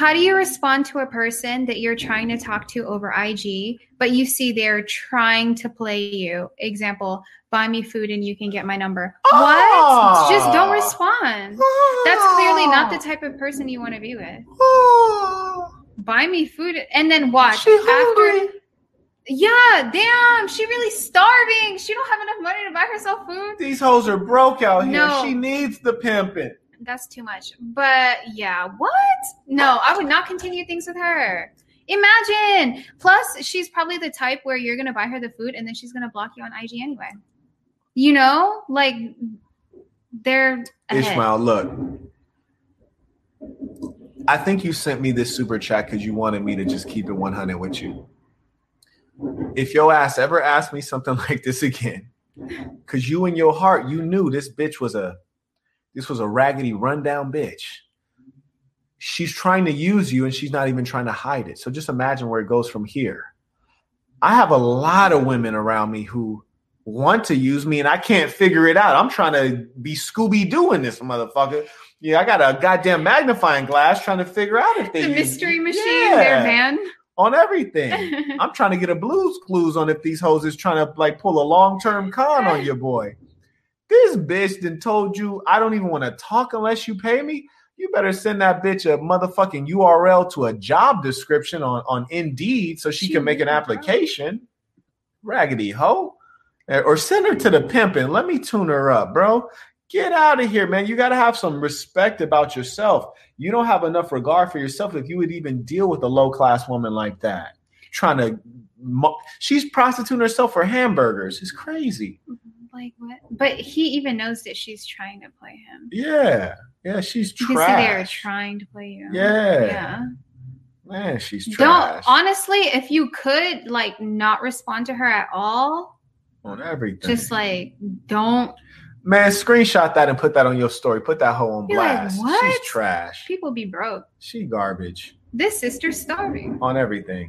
How do you respond to a person that you're trying to talk to over IG, but you see they're trying to play you? Example, buy me food and you can get my number. Ah. What? Just don't respond. That's clearly not the type of person you want to be with. Oh, Buy me food and then watch she after. hungry. Yeah, damn, she really starving. She don't have enough money to buy herself food. These hoes are broke out here. No. She needs the pimping. That's too much. But yeah, what? No, I would not continue things with her. Imagine. Plus, she's probably the type where you're gonna buy her the food and then she's gonna block you on IG anyway. You know, like they're ahead. Ishmael, look. I think you sent me this super chat because you wanted me to just keep it 100 with you. If your ass ever asked me something like this again, because you in your heart, you knew this bitch was a this was a raggedy rundown bitch. She's trying to use you and she's not even trying to hide it. So just imagine where it goes from here. I have a lot of women around me who want to use me and I can't figure it out. I'm trying to be Scooby Doo in this motherfucker. Yeah, I got a goddamn magnifying glass trying to figure out if they the use- mystery machine, Yeah, their van. on everything. I'm trying to get a Blue's Clues on if these hoes is trying to like pull a long term con on your boy. This bitch then told you I don't even want to talk unless you pay me. You better send that bitch a motherfucking URL to a job description on on Indeed so she, She can make an application. Raggedy hoe. Eh, Or send her to the pimpin'. Let me tune her up, bro. Get out of here, man. You got to have some respect about yourself. You don't have enough regard for yourself if you would even deal with a low class woman like that. Trying to, she's prostituting herself for hamburgers. It's crazy. Like what? But he even knows that she's trying to play him. Yeah, yeah, she's You can see they're trying to play you. Yeah. Yeah. Man, she's trash. Don't honestly, if you could like not respond to her at all, on everything. just like don't man, screenshot that and put that on your story. Put that hoe on Be like, blast. "What?" She's trash. people be broke. She garbage This sister's starving. on everything.